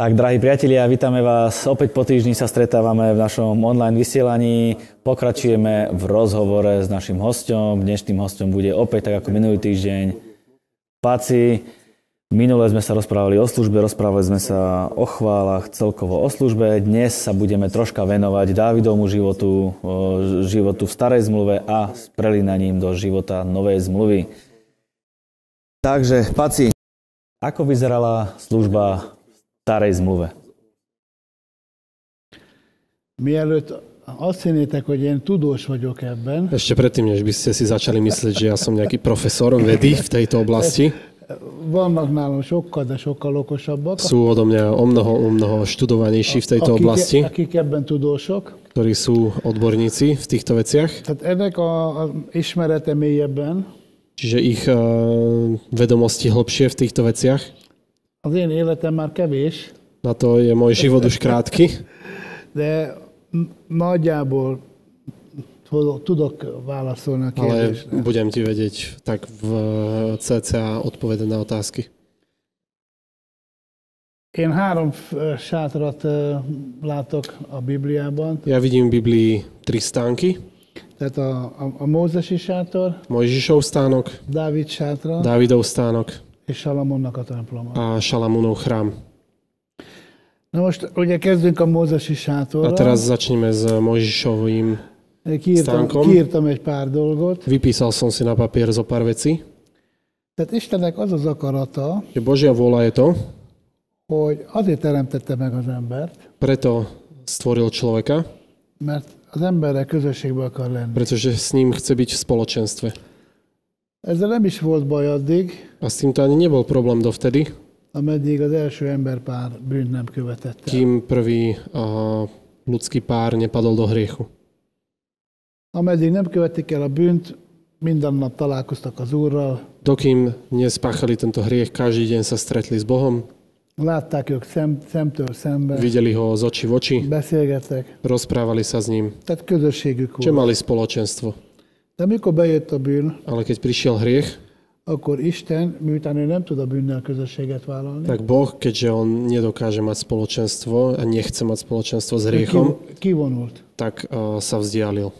Tak, drahí priatelia, vítame vás. Opäť po týždni sa stretávame v našom online vysielaní. Pokračujeme v rozhovore s našim hostom. Dnešným hostom bude opäť, tak ako minulý týždeň, Paci. Minule sme sa rozprávali o službe, rozprávali sme sa o chválach, celkovo o službe. Dnes sa budeme troška venovať Dávidovmu životu, životu v starej zmluve a s prelínaním do života novej zmluvy. Takže, Paci, ako vyzerala služba starej zmluve? Mielőtt azt hinnétek, hogy én tudós vagyok ebben. Ešte predtým, než by ste si začali myslieť, že ja som nejaký profesor vedy v tejto oblasti. Vannak nálam sokkal, de sokkal okosabbak. Sú odo mňa o mnoho, o mnoho študovanejší v tejto akik, oblasti, akik ebben tudósok. ktorí sú odborníci v týchto veciach. Tehát ennek a, a ismerete mélyebben Čiže ich uh, vedomosti hlbšie v týchto veciach. Az én életem már kevés, Na to je môj život už krátky, de nagyjából tudok- válaszolni a ale kérdésre. budem ti vedieť tak v CCA odpovedať na otázky. Én három f- sátrat ö, látok a Bibliában. Ja vidím v Biblii tri stánky. Tehát a, a, a Mózesi sátor, Mojžišov stánok, Dávid sátra Dávidov stánok és Salamonnak a temploma. a Šalamúnov chrám. Na most ugye kezdünk a Mózesi A sátorral. teraz začneme s Mojžišovým. Kiírtam, stánkom. kiírtam egy pár dolgot. Vypísal som si na papier zo pár vecí. Tehát Istennek az az akarata, Že Božia vôľa je to, hogy azért teremtette meg az embert, preto stvoril človeka, mert az emberrel közösségbe akar lenni. pretože s ním chce byť v spoločenstve. Ezzel nem is volt baj addig, A týmto ani nebol problém dovtedy, ameddig az első emberpár bűnt nem követett el. kým prvý uh, ľudský pár nepadol do hriechu. Ameddig nem követik el a bűnt, minden nap találkoztak az Úrral, Dokým nespáchali tento hriech, každý deň sa stretli s Bohom, látták ők szem, szemtől szembe, videli ho z očí v oči, beszélgettek, rozprávali sa s ním, tehát közösségük volt. mali spoločenstvo. De mikor bejött a bűn, keď prišiel hriech, akkor Isten, miután ő nem tud a bűnnel közösséget vállalni, tak Boh, keďže on nedokáže mať spoločenstvo a nechce mať spoločenstvo s hriechom, ki- kivonult. tak uh, sa vzdialil.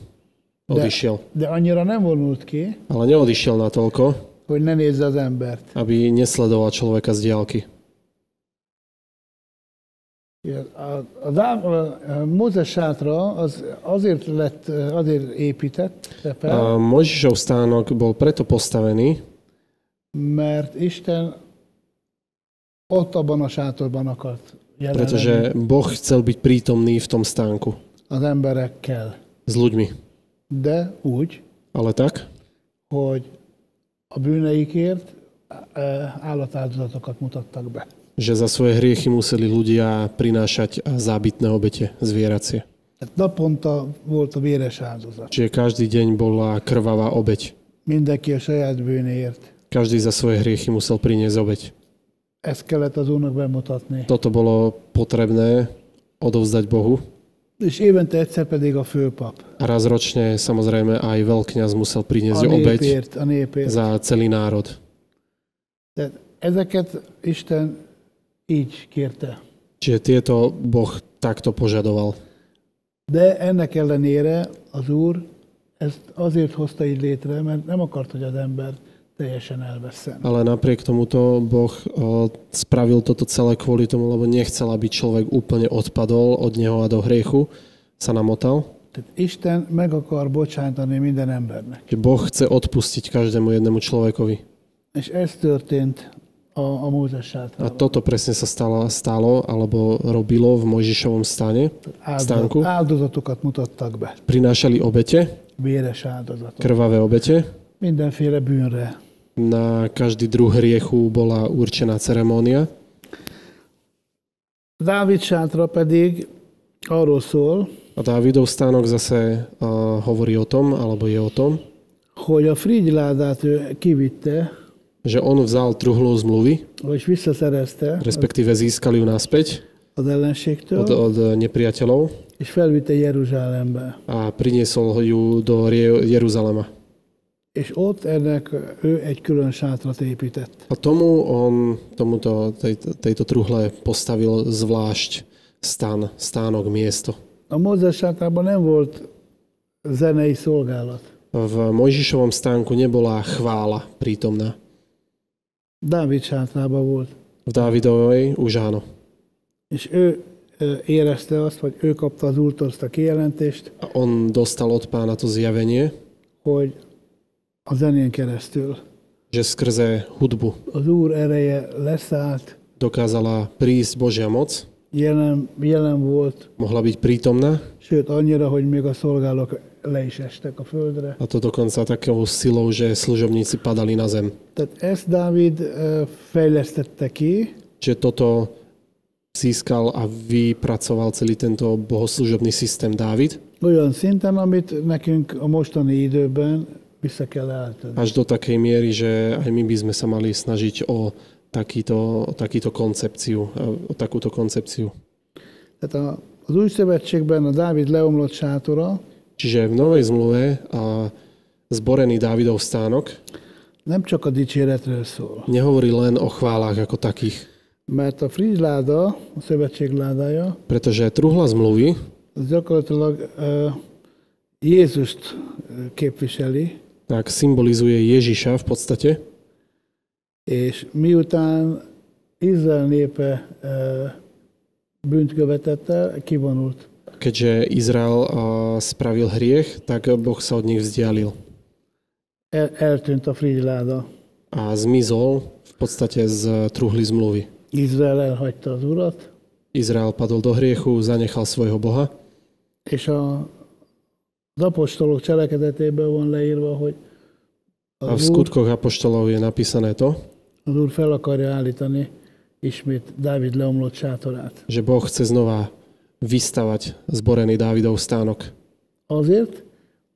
Odišiel. De annyira nem vonult ki, Ale neodišiel natoľko, hogy ne nézze az embert. aby nesledoval človeka z diálky. A, a, a Mózes sátra az azért lett, azért épített fel, A Mojžišov stánok bol preto postavený, mert Isten ott abban a sátorban akart jelen pretože Boh chcel byť prítomný v tom stánku az emberekkel. s ľuďmi. De úgy, Ale tak, hogy a bűneikért e, állatáldozatokat mutattak be. Že za svoje hriechy museli ľudia prinášať zábytné obete zvieracie. Tehát naponta volt a véres áldozat. Čiže každý deň bola krvavá obeť. Mindenki a saját bűnéért. Každý za svoje hriechy musel priniesť obeť. Ezt kellett az Úrnak bemutatni. Toto bolo potrebné odovzdať Bohu. És évente egyszer pedig a főpap. A raz ročne samozrejme aj veľkňaz musel A priniesť obeť népért, a népért. za celý národ. Tehát ezeket Isten így kérte. Čiže tieto Boh takto požadoval. De ennek ellenére az Úr ezt azért hozta így létre, mert nem akart, hogy az ember teljesen elvesszen. Ale napriek tomuto Boh spravil toto celé kvôli tomu, lebo nechcel, aby človek úplne odpadol od neho a do hriechu, sa namotal. Tehát Isten meg akar bocsájtani minden embernek. Boh chce odpustiť každému jednému človekovi. És ez történt a, a Mózes A toto presne sa stalo, stalo alebo robilo v Mojžišovom stane. Áldozat, stánku. áldozatokat mutattak be. Prinášali obete, Véres áldozatot. krvavé obete. Mindenféle bűnre. Na každý druh hriechu bola určená ceremónia. Dávid sátra pedig arról szól, A Dávidov stánok zase uh, hovorí o tom, alebo je o tom, hogy a frigyládát ő kivitte, že on vzal truhlu zmluvy, respektíve získal ju naspäť ellenségtől, od, od nepriateľov a priniesol ju do Jeruzalema. és ott ennek ő egy külön sátrat épített. A tomu on, tomuto, tej, tejto truhle postavil zvlášť stan, stánok, miesto. A Mózes sátrában nem volt zenei szolgálat. V Mojžišovom stánku nebola chvála prítomná. Dávid sátrában volt. V Dávidovej áno. És ő érezte azt, vagy ő kapta az úrtól azt a kijelentést, A on dostal od pána to zjavenie, hogy a zenén keresztül že skrze hudbu az úr ereje leszállt, dokázala prísť Božia moc, jelen, jelen volt, mohla byť prítomná sőt annyira, hogy még a szolgálók le is estek a földre. a to dokonca takou silou, že služobníci padali na zem. Tehát ezt Dávid fejlesztette ki, Čiže toto získal a vypracoval celý tento bohoslužobný systém Dávid olyan szinten, amit nekünk a mostani időben vissza kell állítani. až do takej miery, že aj my by sme sa mali snažiť o, takýto, o takýto koncepciu, o takúto koncepciu. Tehát a, az új szövetségben a Dávid leomlott sátora Čiže v Novej zmluve a zborený Dávidov stánok? Nem csak a dicséretről szól, nehovorí len o chválach ako takých, mert a frigyláda, a szövetség ládája, pretože truhla zmluvy az gyakorlatilag ö, Jézust ö, képviseli, tak symbolizuje Ježiša v podstate. És miután Izrael népe ö, bűnt követett el, kivonult. Keďže Izrael spravil hriech, tak Boh sa od nich vzdialil El, eltűnt a frigyláda. a zmizol v podstate z truhly zmluvy. Izrael elhagyta az urat, Izrael padol do hriechu, zanechal svojho Boha és a, az apostolok cselekedetében van leírva, hogy a v skutkoch apoštolov je napísané to, az úr fel akarja állítani ismét Dávid leomlott sátorát. že Boh chce znova vystavať zborený Dávidov stánok. Azért,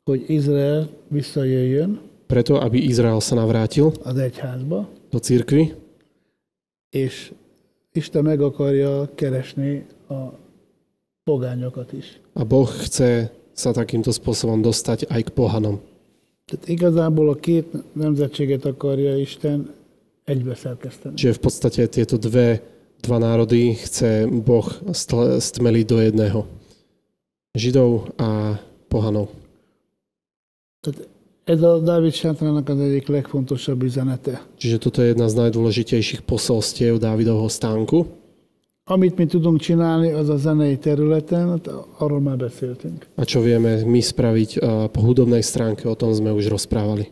hogy Izrael visszajöjjön Preto, aby Izrael sa navrátil az egyházba, do církvy és Isten meg akarja keresni a pogányokat is. a Boh chce sa takýmto spôsobom dostať aj k pohanom. Tehát igazából a két nemzetséget akarja Isten egybeszerkeszteni. Čiže v podstate tieto dve, dva národy chce Boh stmeliť do jedného. Židov a pohanov. Čiže toto je jedna z najdôležitejších posolstiev Dávidovho stánku. Amit mi tudunk csinálni, az a zenei területen, arról már beszéltünk. A čo vieme my spraviť po hudobnej stránke, o tom sme už rozprávali.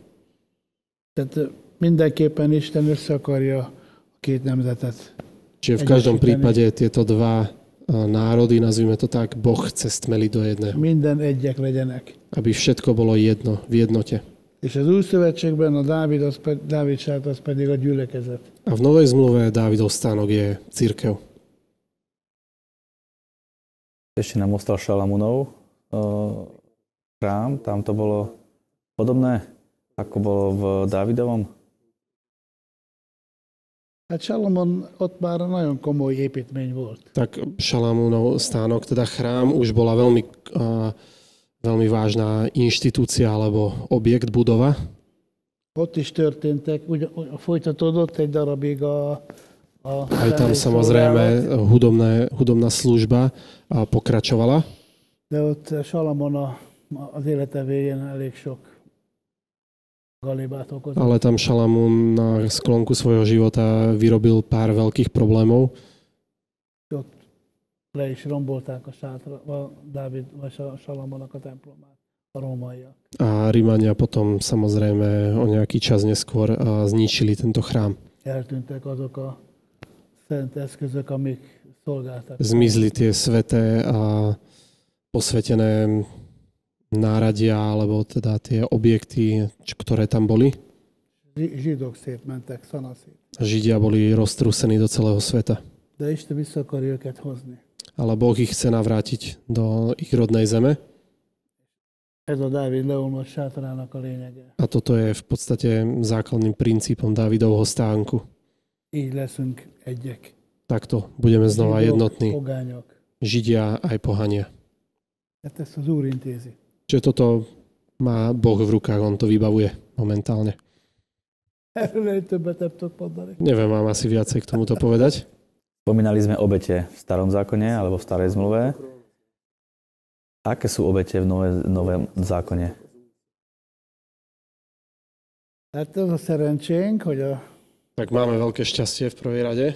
Tehát mindenképpen Isten össze akarja a két nemzetet. Čiže v každom prípade tieto dva a, národy, nazvime to tak, Boh chce stmeliť do jedného. Minden egyek legyenek. Aby všetko bolo jedno, v jednote. És az új szövetségben a Dávid, az, Dávid sát, az pedig a gyülekezet. A v Novej zmluve Dávidov stánok je církev. Ešte nám ostal Šalamunov uh, chrám, tam to bolo podobné, ako bolo v Dávidovom. Hát Salomon ott már nagyon komoly építmény volt. Tak Šalamúnov stánok, teda chrám, už bola veľmi, veľmi vážna inštitúcia alebo objekt, budova. Ott is történtek, ugye folytatódott egy darabig a, a Aj tam samozrejme hudobné, hudobná služba pokračovala. De ott Salamon a, az élete végén elég sok. Ale tam Šalamún na sklonku svojho života vyrobil pár veľkých problémov. Ott le is rombolták a sátra, a Dávid vagy a Salamonnak a templomát, a rómaiak. A Rímania potom samozrejme o nejaký čas neskôr zničili tento chrám. Eltűntek azok a szent eszközök, amik szolgáltak. Zmizli tie sveté a posvetené náradia, alebo teda tie objekty, ktoré tam boli. Zsidók szétmentek, szanaszét. Židia boli roztrúsení do celého sveta. De Isten vissza őket hozni. Ale Boh ich chce navrátiť do ich rodnej zeme. Ez a Dávid leolmos sátorának a lényege. A toto je v podstate základným princípom Dávidovho stánku. Így leszünk egyek. Takto budeme znova jednotní. Pogányok. Židia aj pohania. Hát ezt az Úr intézi. Čiže toto má Boh v rukách, on to vybavuje. momentálne. Neviem vám asi viacej k tomuto povedať. Spomínali sme obete v starom zákone alebo v starej zmluve. Aké sú obete v nové, novom zákone? Tak máme veľké šťastie v prvej rade,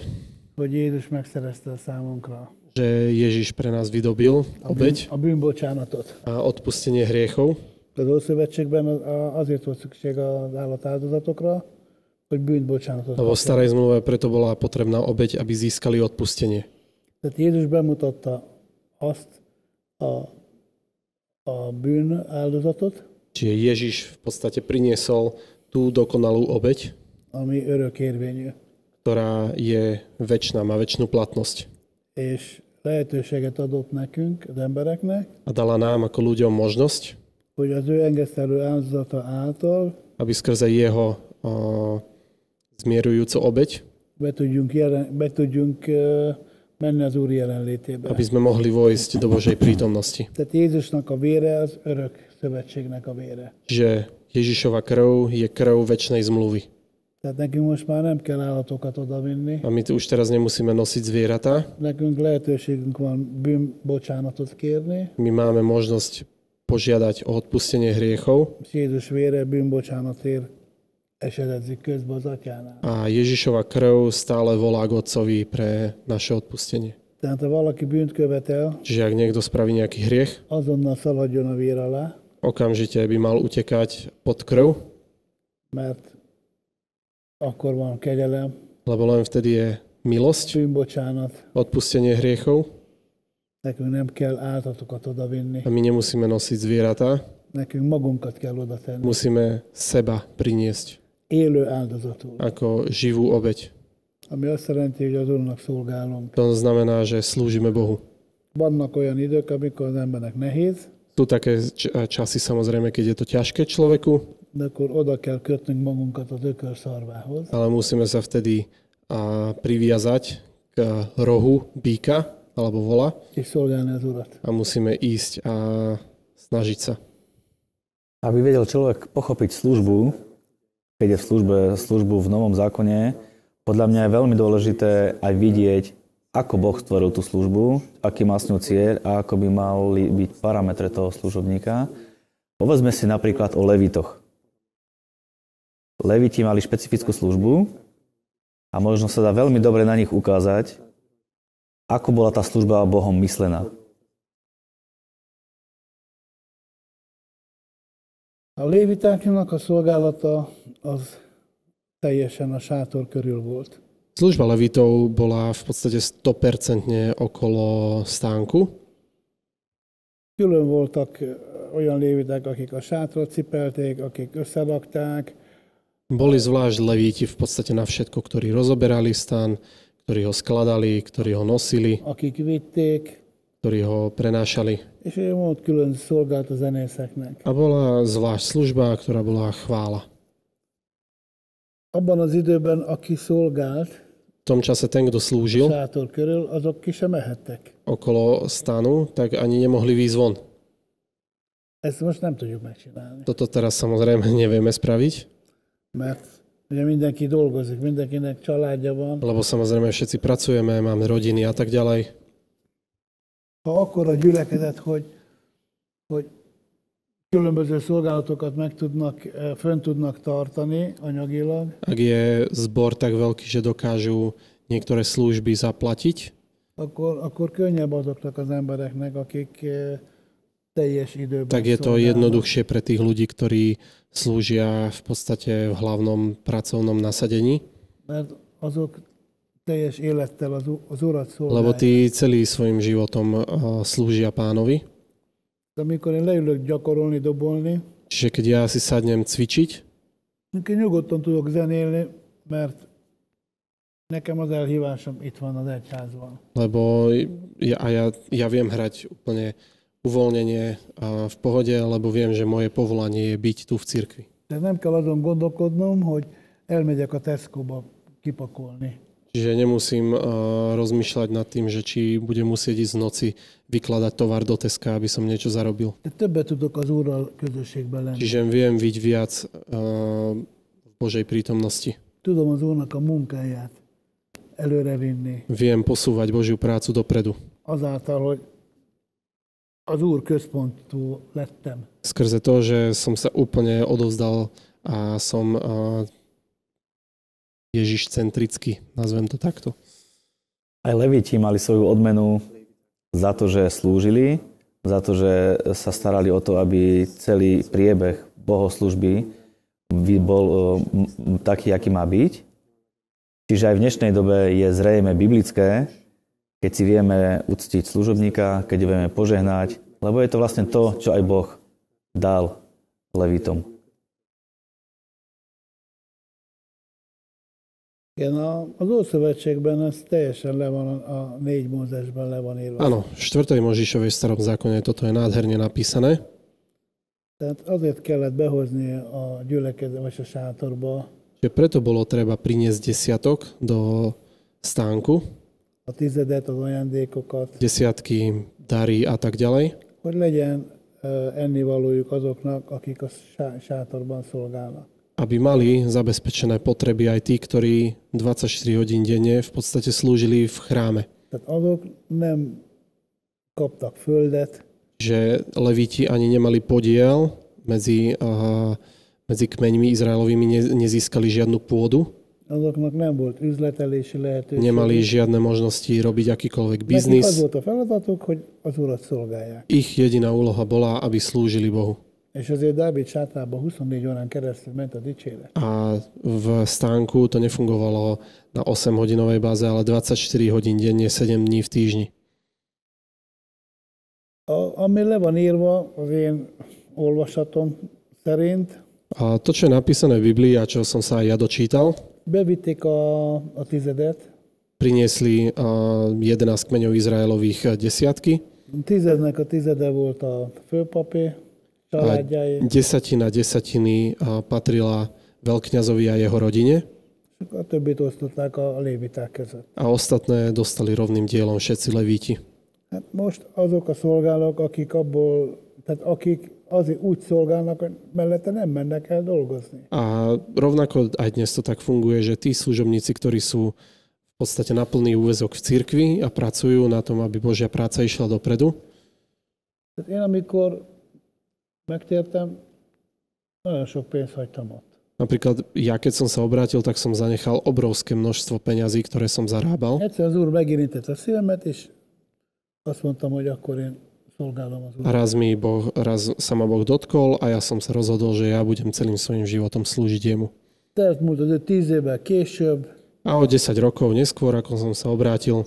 hogy Jézus megszerezte a számunkra že Ježiš pre nás vydobil bűn, obeď a bűnbocsánatot. a odpustenie hriechov. Az Ószövetségben azért volt szükség az állatáldozatokra, hogy bűnbocsánatot Lebo v starej zmluve preto bola potrebná obeď, aby získali odpustenie. Tehát Jézus bemutatta azt a, a bűn áldozatot, Čiže Ježiš v podstate priniesol tú dokonalú obeď, ami örökérvényű, ktorá je väčšiná, má väčšinu platnosť. és lehetőséget adott nekünk, az embereknek, A dala nám ako ľuďom možnosť, hogy az ő engesztelő áldozata által aby skrze jeho a, zmierujúcu obeď, be tudjunk, jelen, be tudjunk menni az Úr jelenlétébe. aby sme mohli vojsť do Božej prítomnosti. Tehát Jézusnak a vére az örök szövetségnek a vére. Že Ježišova krv je krv väčšnej zmluvy. Tehát nekünk most már nem kell állatokat odavinni, A my tu už teraz nemusíme nosiť zvieratá, nekünk lehetőségünk van bűnbocsánatot kérni, my máme možnosť požiadať o odpustenie hriechov Jézus vére bűnbocsánatért esedezik közbe az atyánál. a Ježišova krv stále volá k Otcovi pre naše odpustenie. Tehát ha valaki bűnt követel, Čiže ak niekto spraví nejaký hriech, azonnal szaladjon a vér alá, okamžite by mal utekať pod krv, mert akkor van kegyelem, lebo len vtedy je milosť, bűnbocsánat, odpustenie hriechov nekünk nem kell áltatokat odavinni, a my nemusíme nosiť zvieratá, nekünk magunkat kell oda tenni. musíme seba priniesť Élő áldozatul. ako živú obeď. Ami azt jelenti, hogy az Úrnak szolgálunk. To znamená, že slúžime Bohu. Vannak olyan idők, amikor az embernek nehéz, Sú také časy samozrejme, keď je to ťažké človeku, akkor oda kell kötnünk magunkat az ökörszarvához, ale musíme sa vtedy a, priviazať k rohu býka alebo vola és szolgálni az Urat. a musíme ísť a snažiť sa. Aby vedel človek pochopiť službu, keď je v službe, službu v novom zákone, podľa mňa je veľmi dôležité aj vidieť, ako Boh stvoril tú službu, aký má s ňou cieľ a ako by mali byť parametre toho služobníka. Povedzme si napríklad o levitoch. Leviti mali špecifickú službu a možno sa dá veľmi dobre na nich ukázať, ako bola tá služba Bohom myslená. A lévitáknak a szolgálata az teljesen a sátor körül volt. Služba levitov bola v podstate 100% okolo stánku. Külön voltak ö, olyan léviták, akik a sátrat cipelték, akik összerakták, Boli zvlášť levíti v podstate na všetko, ktorí rozoberali stan, ktorí ho skladali, ktorí ho nosili, akik vitték, ktorí ho prenášali. és ő volt külön szolgált a zenészeknek. A bola zvlášť služba, ktorá bola chvála. Abban az időben, aki szolgált V tom čase ten, kto slúžil sátor körül, azok ki sem mehettek. okolo stanu, tak ani nemohli výjsť von. Ezt most nem tudjuk megcsinálni, Toto teraz samozrejme nevieme spraviť, mert ugye mindenki dolgozik, mindenkinek családja van. lebo samozrejme všetci pracujeme, máme rodiny a tak ďalej. Ha akkor a gyülekezet, hogy, hogy különböző szolgálatokat meg tudnak, eh, fönn tudnak tartani anyagilag, Ak je zbor tak veľký, že dokážu niektoré služby zaplatiť, akkor, akkor könnyebb azoknak az embereknek, akik eh, tak je to szolgálnak. jednoduchšie pre tých ľudí, ktorí slúžia v podstate v hlavnom pracovnom nasadení, lebo tí celý svojim životom a, slúžia pánovi. Čiže keď ja si sadnem cvičiť, nekem az elhívásom itt van az egyházban. lebo ja, ja, ja viem hrať úplne uvoľnenie v pohode, lebo viem, že moje povolanie je byť tu v cirkvi. De nem kell azon gondolkodnom, hogy elmegyek a Tesco-ba kipakolni. Čiže nemusím uh, rozmýšľať nad tým, že či budem musieť ísť z noci vykladať tovar do Teska, aby som niečo zarobil. Čiže viem byť viac uh, v Božej prítomnosti. Tudom az Úrnak a munkáját előrevinni. Viem posúvať Božiu prácu dopredu. Azáltal, hogy az Úr központú lettem. Skrze to, že som sa úplne odovzdal a som uh, Ježiš centrický, nazvem to takto. Aj leviti mali svoju odmenu za to, že slúžili, za to, že sa starali o to, aby celý priebeh bohoslužby by bol e, taký, aký má byť. Čiže aj v dnešnej dobe je zrejme biblické, keď si vieme uctiť služobníka, keď vieme požehnať, lebo je to vlastne to, čo aj Boh dal levitom. Igen, az Ószövetségben ez teljesen le van, a négy Mózesben le van írva. Áno, v 4. Možišovej starom zákone toto je nádherne napísané. Tehát azért kellett behozni a gyülekezet, vagy a sátorba Že preto bolo treba priniesť desiatok do stánku, a tizedet, az ajándékokat, desiatky, dary a tak ďalej, hogy legyen ennivalójuk azoknak, akik a sá- sátorban szolgálnak. aby mali zabezpečené potreby aj tí, ktorí 24 hodín denne v podstate slúžili v chráme. Tehát azok nem kaptak földet, Že levíti ani nemali podiel medzi, uh, medzi kmeňmi Izraelovými, ne- nezískali žiadnu pôdu, azoknak nem volt üzletelési lehetőség. nemali žiadne možnosti robiť akýkoľvek Nekik az biznis. volt a feladatuk, hogy az urat szolgálják. Ich jediná úloha bola, aby slúžili Bohu. És azért Dávid sátrában 24 órán keresztül ment a dicséret. A v stánku to nefungovalo na 8-hodinovej báze, ale 24 hodín denne, 7 dní v týždni. A, ami le van írva az én olvasatom szerint, A to, čo je napísané v Biblii a čo som sa aj ja dočítal, bevitték a, a tizedet, priniesli a, 11 kmeňov Izraelových desiatky tizednek a tizede volt a főpapé, családjáé, desatina desatiny a, patrila veľkňazovi a jeho rodine a többit osztották a léviták között. a ostatné dostali rovným dielom všetci levíti. Hát most azok a szolgálók, akik abból, tehát akik azért úgy szolgálnak, hogy mellette nem mennek el dolgozni. A rovnako aj dnes to tak funguje, že tí služobníci, ktorí sú v podstate na plný úvezok v cirkvi a pracujú na tom, aby Božia práca išla dopredu, Tehát én amikor megtértem, nagyon sok pénzt hagytam ott. Napríklad ja, keď som sa obrátil, tak som zanechal obrovské množstvo peňazí, ktoré som zarábal. Egyszer az úr megérintett a szívemet, és azt mondtam, hogy akkor én raz, mi boh, raz sa ma Boh dotkol a ja som sa rozhodol, že ja budem celým svojim životom slúžiť jemu. A o 10 rokov neskôr, ako som sa obrátil,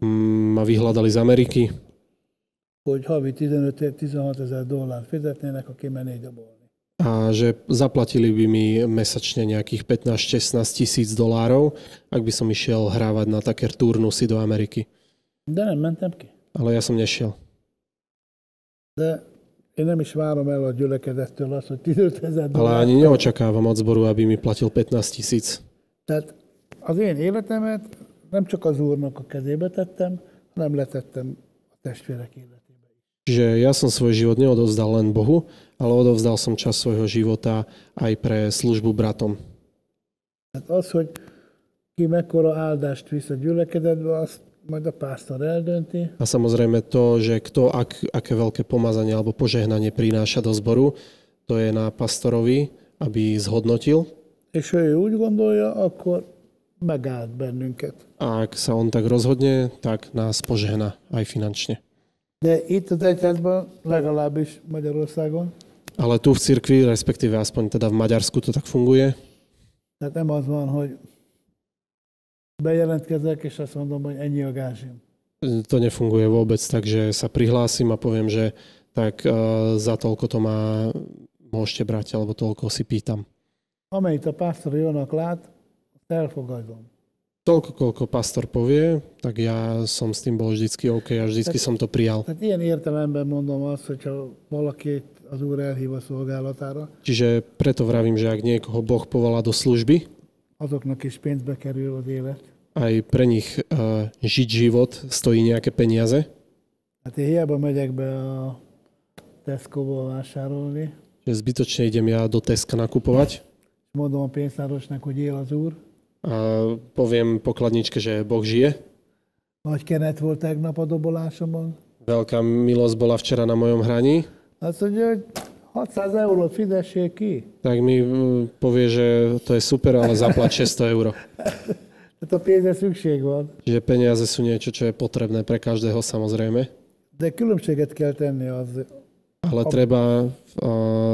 mm, ma vyhľadali z Ameriky, hogy havi 15-16 ezer fizetnének, aki kimenné dobolni. a že zaplatili by mi mesačne nejakých 15-16 tisíc dolárov, ak by som išiel hrávať na také turnusy do Ameriky. De nem mentem ki. Ale ja som nešiel. De én nem is várom el a gyülekezettől azt, hogy 15 ezer Ale dollár. ani neočakávam od zboru, aby mi platil 15 tisíc. Tehát az én életemet nem csak az úrnak a kezébe tettem, hanem letettem a testvérek életébe. Čiže ja som svoj život neodovzdal len Bohu, ale odovzdal som čas svojho života aj pre službu bratom. Tehát az, hogy ki mekkora áldást visz a gyülekezetbe, azt majd a pásztor eldönti, A samozrejme to, že kto ak, aké veľké pomazanie alebo požehnanie prináša do zboru, to je na pastorovi, aby zhodnotil. és ha ő úgy gondolja, akkor megállt bennünket. A ak sa on tak rozhodne, tak nás požehna aj finančne. De itt az egyházban, legalábbis Magyarországon, Ale tu v cirkvi, respektíve aspoň teda v Maďarsku to tak funguje, tehát nem az van, hogy bejelentkezek, és azt mondom, hogy ennyi a gázsim. to nefunguje vôbec tak, že sa prihlásim a poviem, že tak uh, za toľko to má môžete brať, alebo toľko si pýtam. Amennyit a pásztor jónak lát, elfogadom. Toľko, koľko pastor povie, tak ja som s tým bol vždycky OK a vždycky som to prijal. Tehát ilyen értelemben mondom azt, hogyha valakit az Úr elhív a szolgálatára, Čiže preto vravím, že ak niekoho Boh povolá do služby, azoknak is pénzbe kerül az élet. Aj pre nich uh, žiť život stojí nejaké peniaze. Hát én hiába megyek be a Tesco-ból vásárolni, Že zbytočne idem ja do Teska nakupovať mondom a pénztárosnak, hogy él az Úr. a poviem pokladničke, že Boh žije. Nagy kenet volt tegnap a dobolásomon. Veľká milosť bola včera na mojom hraní. Azt mondja, hogy 600 eurót fizessék ki. Tak mi mm, povie, že to je super, ale zaplať 600 eur. Tehát a pénzre szükség van. Čiže peniaze sú niečo, čo je potrebné pre každého samozrejme. De különbséget kell tenni az, Ale treba uh,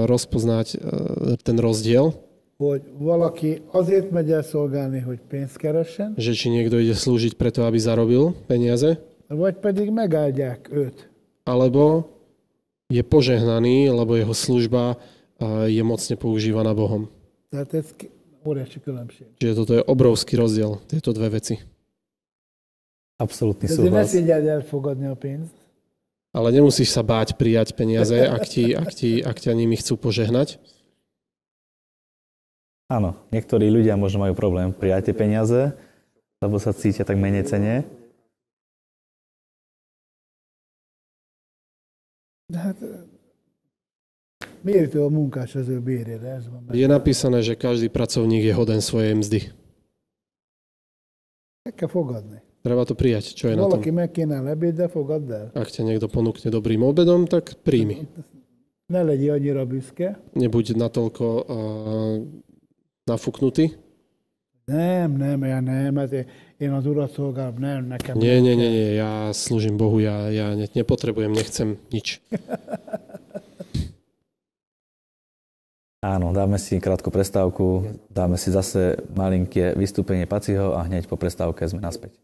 rozpoznať uh, ten rozdiel, hogy valaki azért megy el szolgálni, hogy pénzt keressen, že či niekto ide slúžiť preto, aby zarobil peniaze, vagy pedig megáldják őt. alebo je požehnaný, lebo jeho služba uh, je mocne používaná Bohom. Čiže toto je obrovský rozdiel, tieto dve veci. Ne súhlas. Ale nemusíš sa báť prijať peniaze, ak, ti, ak, ti, ak ťa nimi chcú požehnať. Áno, niektorí ľudia možno majú problém prijať tie peniaze, lebo sa cítia tak menej cene. De hát mértő a munkás az ő bérére, ez van. Je napísané, že každý pracovník je hoden svojej mzdy. Meg kell fogadni. Treba to prijať, čo je na tom. Valaki megkínál ebéd, de fogadd el. Ak ťa niekto ponúkne dobrým obedom, tak príjmi. Ne legyél annyira büszke. Nebuď natoľko uh, nafúknutý. Nem, nem, ja nem, hát én, az urat szolgálom, nem, nekem. Nie, nie, nie, nie, ja slúžim Bohu, ja, ja ne, nepotrebujem, nechcem nič. Áno, dáme si krátku prestávku, dáme si zase malinké vystúpenie Paciho a hneď po prestávke sme naspäť.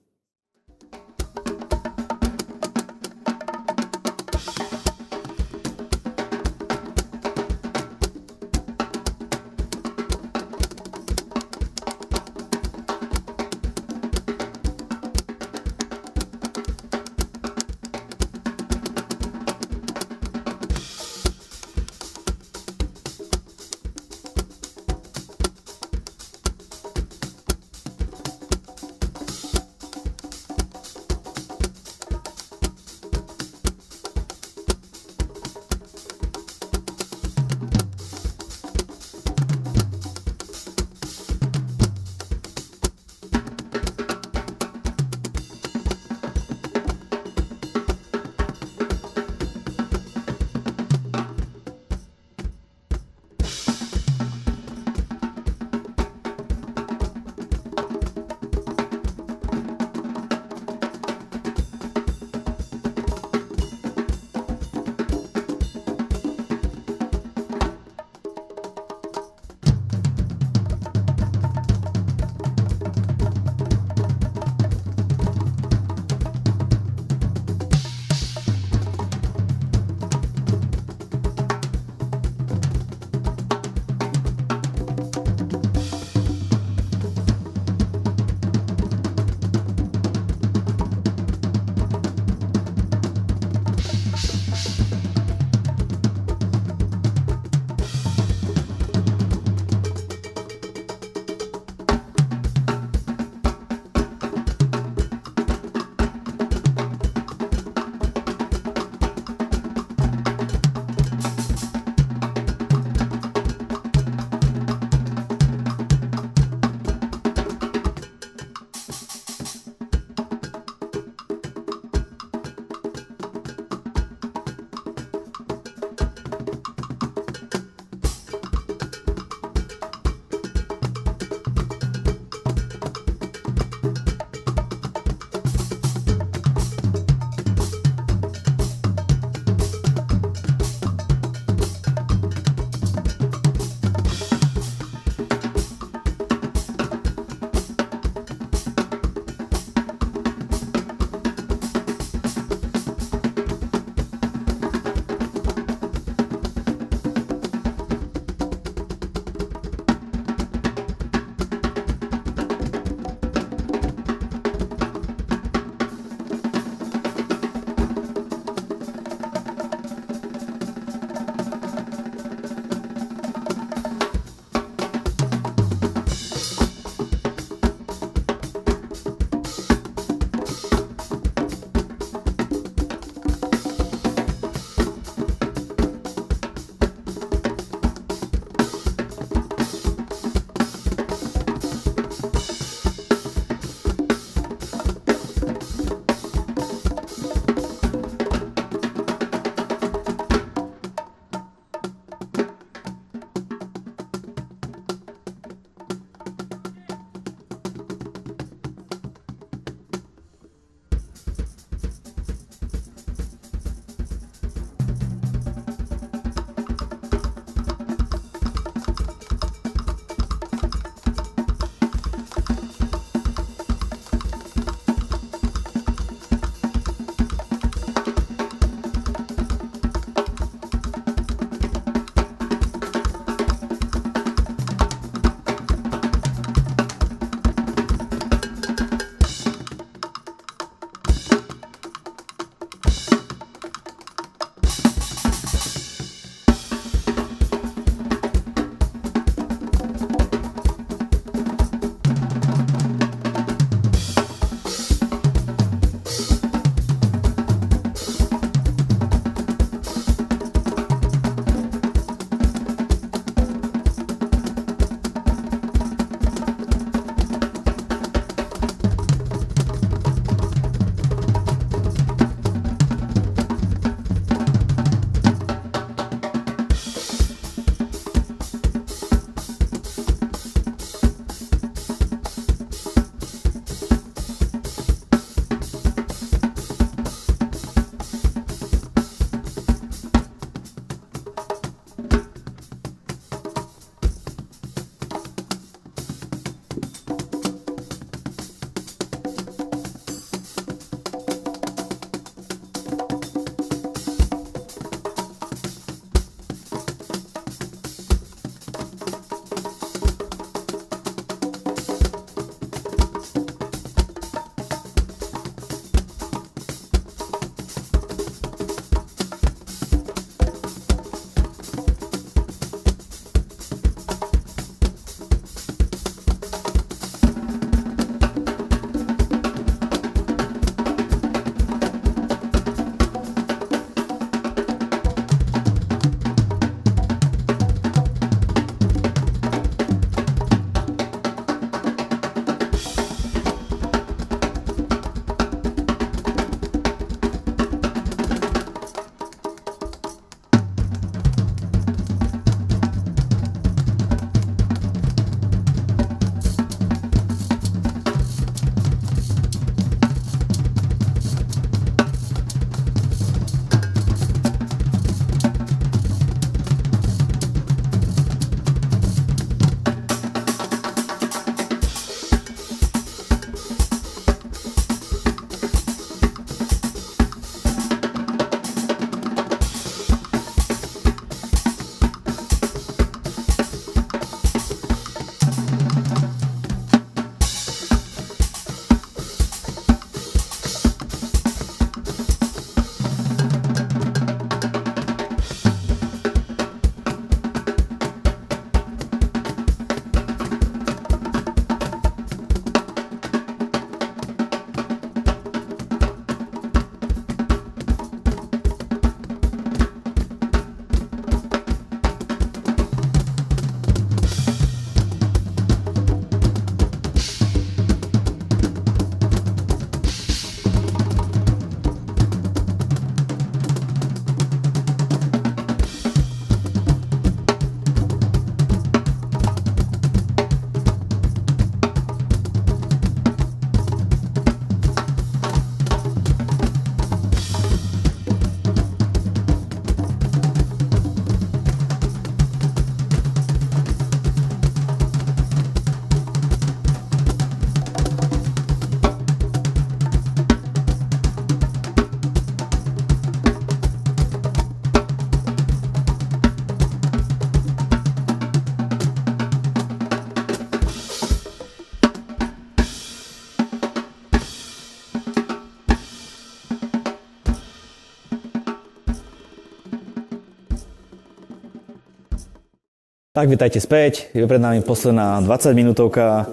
Tak, vítajte späť. Je pred nami posledná 20 minútovka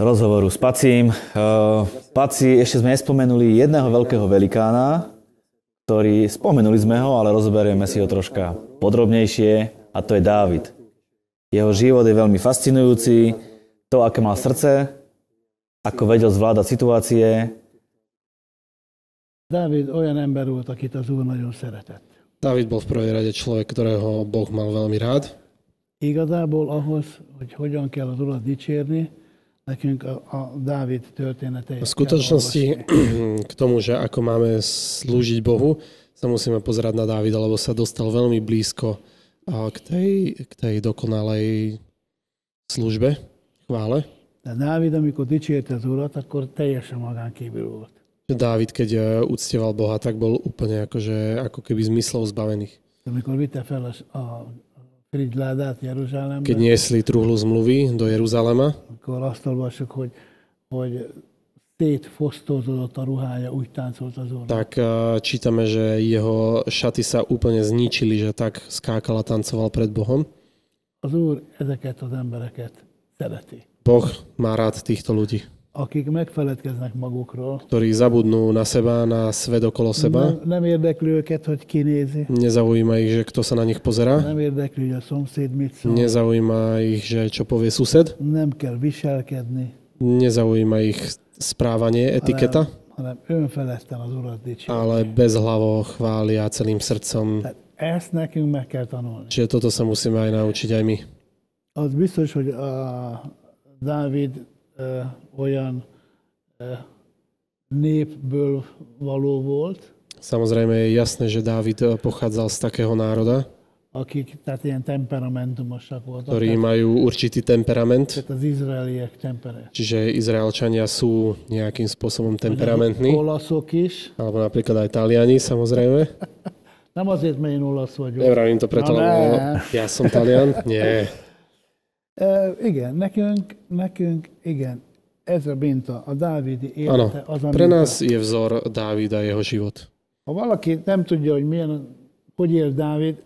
rozhovoru s Pacím. Uh, Paci, ešte sme nespomenuli jedného veľkého velikána, ktorý, spomenuli sme ho, ale rozoberieme si ho troška podrobnejšie a to je Dávid. Jeho život je veľmi fascinujúci, to, aké mal srdce, ako vedel zvládať situácie. Dávid olyan ember volt, akit az Úr nagyon szeretett. Dávid bol v prvej rade človek, ktorého Boh mal veľmi rád. Igazából ahhoz, hogy hogyan kell az Urat dicsérni, nekünk a, a Dávid történeteit V skutočnosti k tomu, že ako máme slúžiť Bohu, sa musíme pozerať na Dávida, lebo sa dostal veľmi blízko k tej, k tej dokonalej službe, chvále. De Dávid, amikor dicsérte az Urat, akkor teljesen magán kívül volt. Dávid, keď e, uctieval Boha, tak bol úplne akože, ako keby zmyslov zbavených. Amikor vitte fel a, Keď niesli truhlu zmluvy do Jeruzalema, akkor azt olvassuk, hogy, hogy szétfosztózódott a ruhája, úgy táncolt az Úr. tak e, čítame, že jeho šaty sa úplne zničili, že tak skákal a tancoval pred Bohom. Az Úr ezeket az embereket szereti. Boh má rád týchto ľudí, Akik megfeledkeznek magukról, ktorí zabudnú na seba, na svet okolo seba. nem, nem érdekli őket, hogy kinézi, Nezaujíma ich, že kto sa na nich pozera. nem érdekli, hogy a szomszéd mit szól, Nezaujíma ich, že čo povie sused. nem kell viselkedni, Nezaujíma ich správanie, etiketa. hanem önfeledten az Urat dicsérni. Ale bezhlavo chvália celým srdcom. Tehát ezt nekünk meg kell tanulni. Čiže toto sa musíme aj naučiť aj my. Az biztos, hogy a Dávid olyan ö, népből való volt, Samozrejme je jasné, že Dávid eh, pochádzal z takého národa, akik tehát ilyen temperamentumosak voltak. ktorí Tehát, majú určitý temperament. tehát az izraeliek. Čiže Izraelčania sú nejakým spôsobom temperamentní. Olaszok is. Alebo napríklad aj Taliani, samozrejme. Nem azért, mert én olasz vagyok. Nevravím to preto, lebo ja som Talian. Nie. E, igen, nekünk, nekünk, igen, ez a minta, a Dávidi élete, az a pre minta. nás je vzor Dávida jeho život. Ha valaki nem tudja, hogy milyen, hogy él Dávid,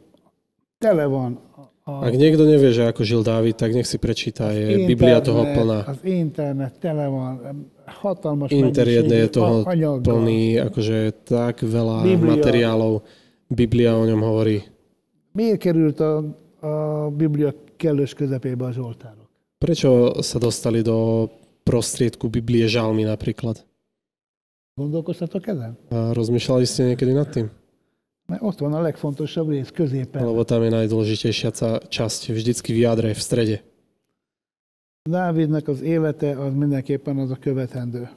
tele van a, Ak niekto nevie, že ako žil Dávid, tak nech si prečíta, je Biblia toho plná. Az internet tele van, hatalmas Inter jedne je toho anyaggal. plný, akože tak veľa Biblia. materiálov. Biblia o ňom hovorí. Miért került a, a Biblia kellős közepébe a Zsoltárok? Prečo sa dostali do prostriedku Biblie žalmy napríklad? Gondolkoztatok ezen? A rozmýšľali ste niekedy nad tým? Mert ott van a legfontosabb rész középen. Lebo tam je najdôležitejšia časť vždycky v jadre, v strede. Dávidnak az élete az mindenképpen az a követendő.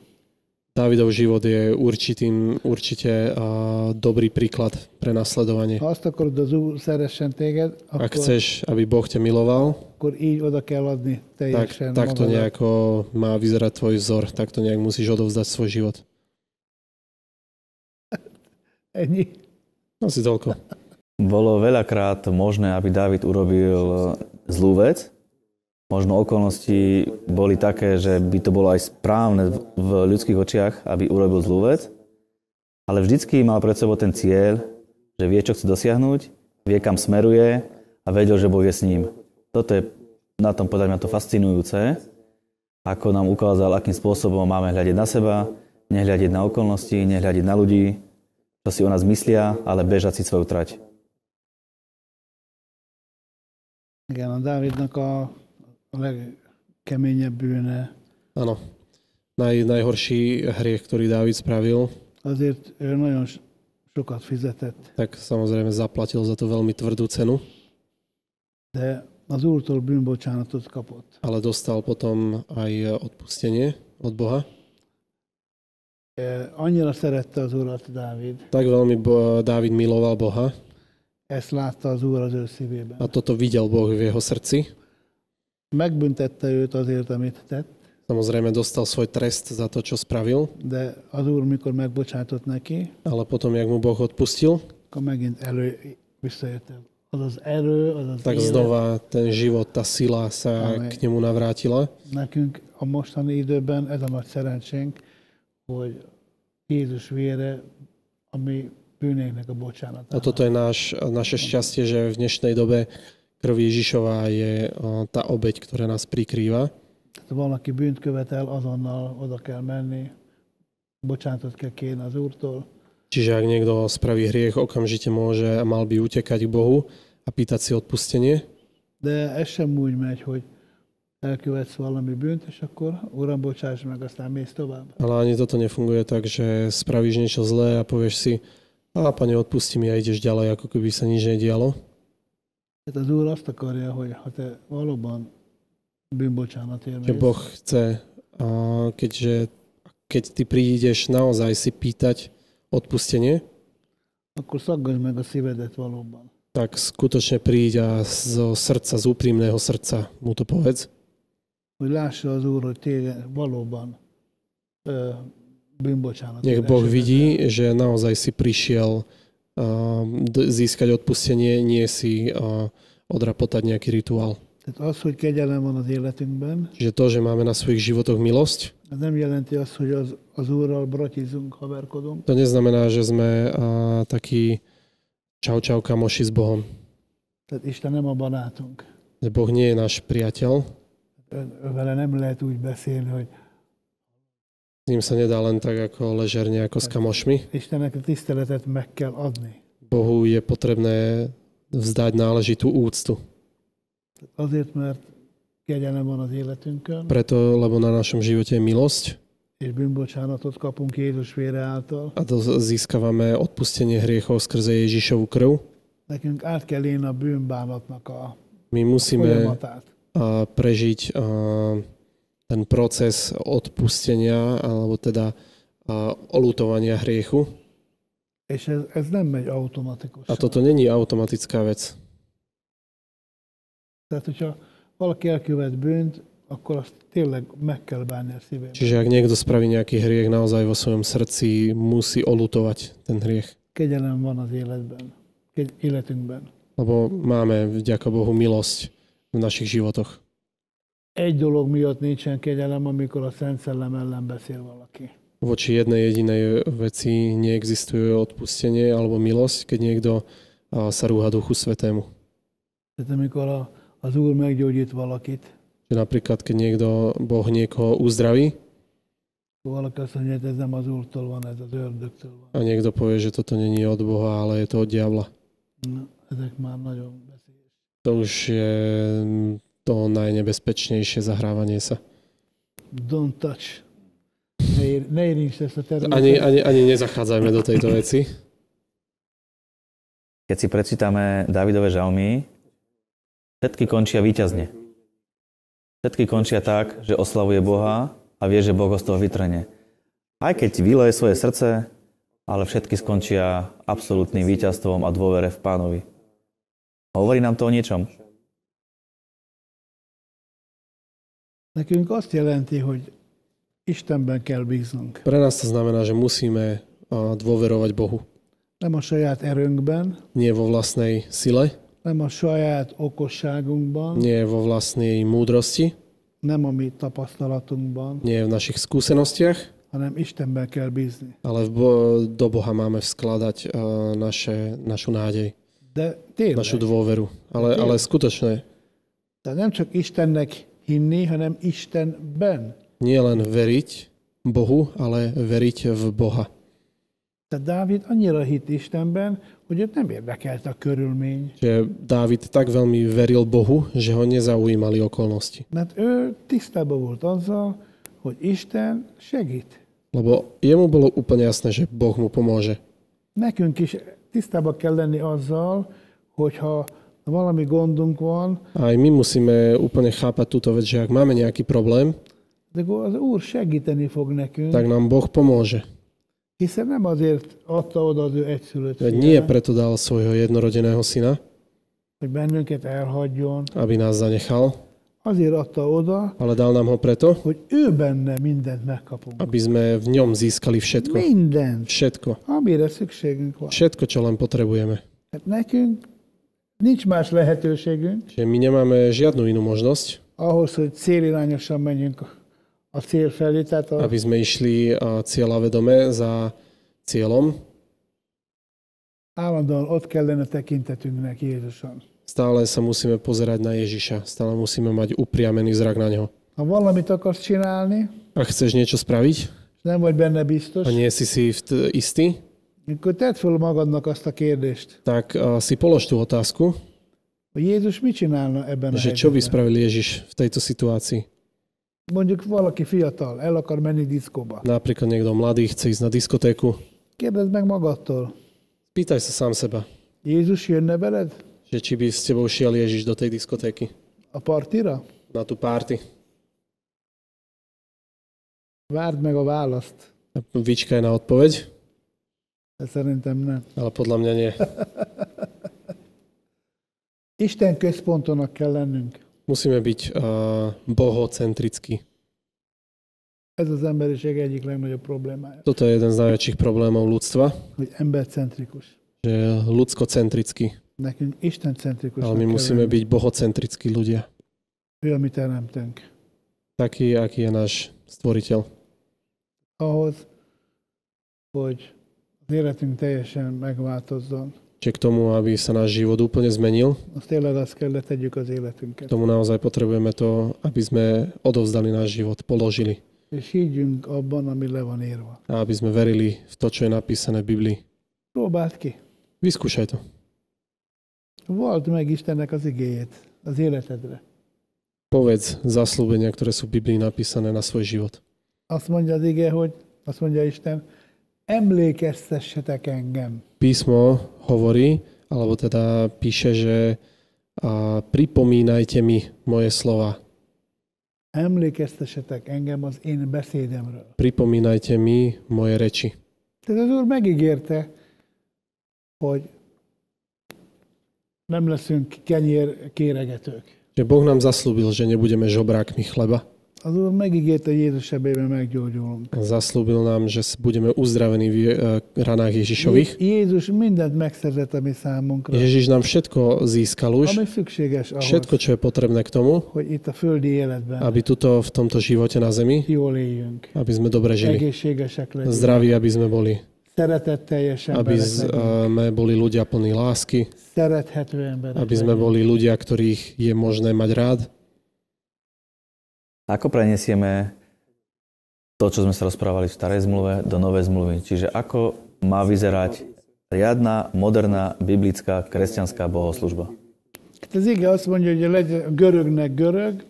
Dávidov život je určitým, určite a, dobrý príklad pre nasledovanie. Ha azt akarod, az Úr szeressen téged, Ak chceš, aby Boh ťa miloval, akkor így oda kell adni tak, teljesen tak to magadat. nejako má vyzerať tvoj vzor, tak to nejak musíš odovzdať svoj život. Ennyi. Asi toľko. Bolo veľakrát možné, aby David urobil zlú vec. Možno okolnosti boli také, že by to bolo aj správne v ľudských očiach, aby urobil zlú vec. Ale vždycky mal pred sebou ten cieľ, že vie, čo chce dosiahnuť, vie, kam smeruje a vedel, že Boh je s ním. Toto je na tom podľa mňa to fascinujúce, ako nám ukázal, akým spôsobom máme hľadiť na seba, nehľadiť na okolnosti, nehľadiť na ľudí, čo si o nás myslia, ale bežať si svoju trať. Igen, a Dávidnak a legkeményebb bűne. Áno. Naj, najhorší hriech, ktorý Dávid spravil, Azért ő nagyon sokat fizetett, tak samozrejme zaplatil za to veľmi tvrdú cenu, de az Úrtól bűnbocsánatot kapott. ale dostal potom aj odpustenie od Boha. E, Annyira szerette az Urat Dávid, Tak veľmi Bo- Dávid miloval Boha ezt látta az Úr az ő szívében. a toto videl Boh v jeho srdci. Megbüntette őt azért, amit tett, Samozrejme dostal svoj trest za to, čo spravil, de az Úr, mikor megbocsátott neki, ale potom, jak mu Boh odpustil, akkor megint elő visszajött. Az az erő, az az tak élet. znova ten život, tá sila sa k nemu navrátila. Nekünk a mostani időben ez a nagy szerencsénk, hogy Jézus vére, ami bűnéknek a bocsánata. A toto je náš, naše šťastie, že v dnešnej dobe krv Ježišová je tá obeď, ktorá nás prikrýva. Ha valaki bűnt követel, azonnal oda kell menni, bocsánatot kell kérni az Úrtól, Čiže ak niekto spraví hriech, okamžite môže a mal by utekať k Bohu a pýtať si odpustenie. de ez sem úgy megy, hogy elkövetsz valami bűnt, és akkor Uram, bocsáss meg, aztán mész tovább. Ale ani toto nefunguje tak, že spravíš niečo zlé a povieš si, a pane, odpusti mi a ideš ďalej, ako keby sa nič nedialo. Tehát az Úr azt akarja, hogy ha te valóban bűnbocsánatért Že Boh chce, keďže keď ty prídeš naozaj si pýtať odpustenie, akkor szaggass meg a szívedet valóban. tak skutočne príď a zo srdca, z úprimného srdca mu to povedz. Hogy lássa az Úr, hogy téged valóban bűnbocsánat. Nech Boh vidí, že naozaj si prišiel získať odpustenie, nie si a, odrapotať nejaký rituál. Tehát az, hogy kegyelem van az életünkben, Čiže to, že máme na svojich životoch milosť, ez nem jelenti azt, hogy az, az Úrral bratizunk, haverkodunk, to neznamená, že sme a, takí čau čau kamoši s Bohom. tehát Isten nem a barátunk. Že Boh nie je náš priateľ, Vele nem lehet úgy beszélni, hogy ním sa nedá len tak ako ležerne ako s kamošmi. Istennek a tiszteletet meg kell adni. Bohu je potrebné vzdať náležitú úctu. Azért, mert kegyelem van az életünkön, Preto, lebo na našom živote je milosť és bűnbocsánatot kapunk Jézus vére által. a to získavame odpustenie hriechov skrze Ježišovu krv. Nekünk át kell élni a bűnbánatnak a My musíme a, prežiť a, ten proces odpustenia alebo teda olutovania hriechu. És ez, ez nem megy automatikusan. A toto není automatická vec. Tehát, hogyha valaki elkövet bűnt, akkor azt tényleg meg kell bánni a szívében. Čiže ak niekto spraví nejaký hriech, naozaj vo svojom srdci musí olutovať ten hriech. Kegyelem van az életben, életünkben. Lebo máme, vďaka Bohu, milosť v našich životoch. Egy dolog miatt nincsen kegyelem, amikor a Szent Szellem ellen beszél valaki. Voči jednej jedinej veci neexistuje odpustenie alebo milosť, keď niekto sa rúha Duchu Svetému. Tehát amikor a, az Úr meggyógyít valakit, Že napríklad, keď niekto, Boh niekoho uzdraví valaki azt mondja, hogy ez nem az Úrtól van, ez az ördögtől van. a niekto povie, že toto není od Boha, ale je to od diabla. Na, ezek már nagyon veszélyes. To už je mm, to najnebezpečnejšie zahrávanie sa. Don't touch. Ne, ér, ne érints ezt a területet. Ani, ani, ani nezachádzajme do tejto veci. Keď si prečítame Davidové žalmy, všetky končia víťazne. Všetky končia tak, že oslavuje Boha a vie, že Boh ho z toho vytrhne. Aj keď vyleje svoje srdce, ale všetky skončia absolútnym víťazstvom a dôvere v pánovi. Hovorí nám to o niečom? Nekünk azt jelenti, hogy Istenben kell bíznunk. Pre nás to znamená, že musíme dôverovať Bohu. Nem a saját erőnkben, Nie vo vlastnej sile, nem a saját okosságunkban, nie vo vlastnej múdrosti, nem a mi tapasztalatunkban, nie v našich skúsenostiach, hanem Istenben kell bízni. ale v bo- do Boha máme vskladať a, naše, našu nádej, De tényleg. našu dôveru. Ale, ale skutočne, Tehát nem csak Istennek hinni, hanem Istenben. nie len veriť Bohu, ale veriť v Boha. Tehát Dávid annyira hitt Istenben, hogy őt nem érdekelte a körülmény. Že Dávid tak veľmi veril Bohu, že ho nezaujímali okolnosti. Mert ő tisztában volt azzal, hogy Isten segít. Lebo jemu bolo úplne jasné, že Boh mu pomôže. Nekünk is tisztában kell lenni azzal, hogyha valami gondunk van, aj my musíme úplne chápať túto vec, že ak máme nejaký problém, de az Úr segíteni fog nekünk, tak nám Boh pomôže. hiszen nem azért adta oda az ő egyszülött Veď nie fiát, preto dal svojho jednorodeného syna, hogy bennünket elhagyjon, aby nás zanechal, azért adta oda, ale dal nám ho preto, hogy ő benne mindent megkapunk. aby sme v ňom získali všetko. Mindent, Všetko. amire szükségünk van. Všetko, čo len potrebujeme. Hát nekünk nincs más lehetőségünk my nemáme žiadnu inú možnosť, ahhoz, hogy célirányosan menjünk a cél felé, tehát a, aby sme išli a, cieľavedome za cieľom. állandóan ott kellene tekintetünknek Jézuson. Stále sa musíme pozerať na Ježiša. Stále musíme mať upriamený zrak na neho. Ha valamit akarsz csinálni, Ak chceš niečo spraviť nem vagy benne biztos, a nie si si istý, akkor tedd fel magadnak azt a kérdést, tak uh, si polož tú otázku, Jézus mit csinálna ebben a že čo by spravil Ježiš v tejto situácii. Mondjuk valaki fiatal, el akar menni diszkóba. Napríklad niekto mladý chce ísť na diskotéku. Kérdezd meg magadtól, Pýtaj sa sám seba, Jézus jönne veled že či by s tebou šiel Ježiš do tej diskotéky, a partira? na tú párty. Várd meg a választ. Vyčkaj na odpoveď, Szerintem nem. nie. Isten központonak kell lennünk. Musíme byť uh, bohocentrickí. Ez az emberiség egyik legnagyobb problémája, Toto je jeden z najväčších problémov ľudstva, hogy embercentrikus. že je ľudskocentrický. Nekünk istencentrikusnak Ale my musíme byť bohocentrickí ľudia. Ő a mi teremtőnk. Taký, aký je náš stvoriteľ. Ahhoz, hogy életünk teljesen megváltozzon, Čiže k tomu, aby sa náš život úplne zmenil, k tomu naozaj potrebujeme to, aby sme odovzdali náš život, položili. A aby sme verili v to, čo je napísané v Biblii. Vyskúšaj to. Vald meg Istennek az igéjét az életedre. Povedz zaslúbenia, ktoré sú v Biblii napísané na svoj život. Azt mondja az ige, hogy azt mondja Isten, emlékeztessetek engem. Písmo hovorí, alebo teda píše, že a, pripomínajte mi moje slova. Emlékeztessetek engem az én beszédemről. Pripomínajte mi moje reči. Tehát az Úr megígérte, hogy nem leszünk kenyér kéregetők. Že Boh nám zaslúbil, že nebudeme žobrákmi chleba. Az Úr megígérte, hogy Jézus sebében meggyógyulunk. Zaslúbil nám, že budeme uzdravení v e, ranách Ježišových. Jézus mindent megszerzett a mi számunkra, Ježiš nám všetko získal už, ami szükséges ahhoz, všetko, čo je potrebné k tomu, hogy itt a földi életben aby tuto v tomto živote na zemi, jól éljünk, aby sme dobre žili. egészségesek legyünk, Zdraví, aby sme boli. szeretetteljes Aby sme boli ľudia plní lásky, szerethető emberek aby sme boli ľudia, ktorých je možné mať rád. Ako prenesieme to, čo sme sa rozprávali v starej zmluve, do novej zmluvy? Čiže ako má vyzerať riadna, moderná, biblická, kresťanská bohoslužba? Hát az ige azt mondja, hogy legyen görögnek görög,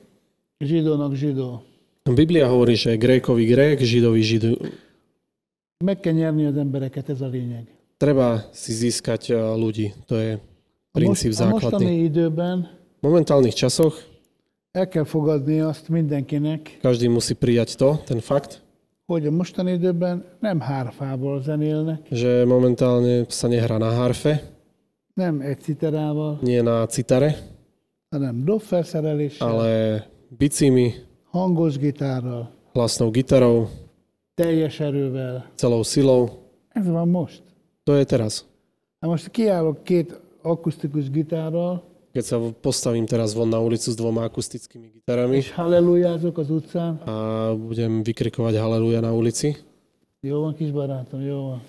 zsidónak zsidó. Biblia hovorí, že Grékovi Grék, Židovi Židu. Meg kell nyerni az embereket, ez a lényeg. Treba si získať eh, ľudí. To je A, most, princíp a mostani základný. időben V momentálnych časoch el kell fogadni azt mindenkinek, každý musí prijať to, ten fakt, hogy a mostani időben nem hárfából zenélnek, že momentálne sa nehrá na harfe, nem egy citerával, nie na citare, hanem dobfelszereléssel, ale bicími, hangos gitárral, hlasnou gitarou, teljes erővel. celou silou. Ez van most. To je teraz. Na most kiállok két akusztikus gitárral, Keď sa postavím teraz von na ulicu s dvoma akustickými gitarami és hallelujázok az utcán. a budem vykrikovať haleluja na ulici, Jó van, kis barátom, jó van.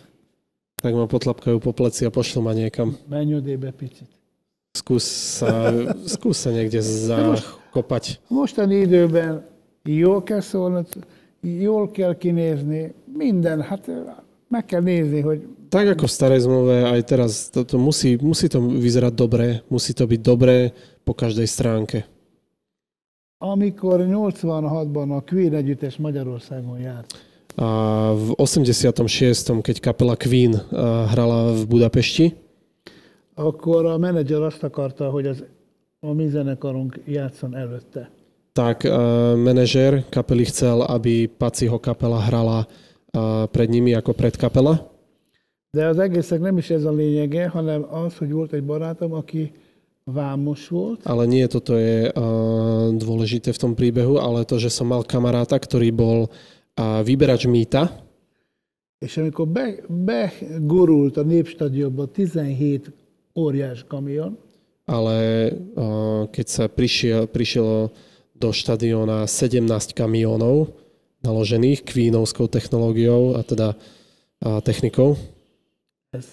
tak ma potlapkajú po pleci a pošlú ma niekam. Menj odébe picit. Skús sa, skús sa niekde zakopať. Mostani időben jól kell szólnod, jól kell kinézni, minden, hát meg kell nézni, hogy Tak ako v starej zmluve, aj teraz to, to musí, musí to vyzerať dobre, musí to byť dobré po každej stránke. amikor 86-ban a Queen együttes Magyarországon járt, A v 86., keď kapela Queen a, hrala v Budapešti, akkor a menedzser azt akarta, hogy az, a mi zenekarunk játszon előtte. tak a, manažér kapely chcel, aby Paciho kapela hrala pred nimi ako predkapela. De az egésznek nem is ez a lényege, hanem az, hogy volt egy barátom, aki vámos volt, Ale nie toto je a, dôležité v tom príbehu, ale to, že som mal kamaráta, ktorý bol a, vyberač mýta és amikor be, begurult a Népstadionba 17 óriás kamion, ale a, keď sa prišiel, prišiel do štadióna 17 kamiónov naložených kvínovskou technológiou a teda a technikou, ez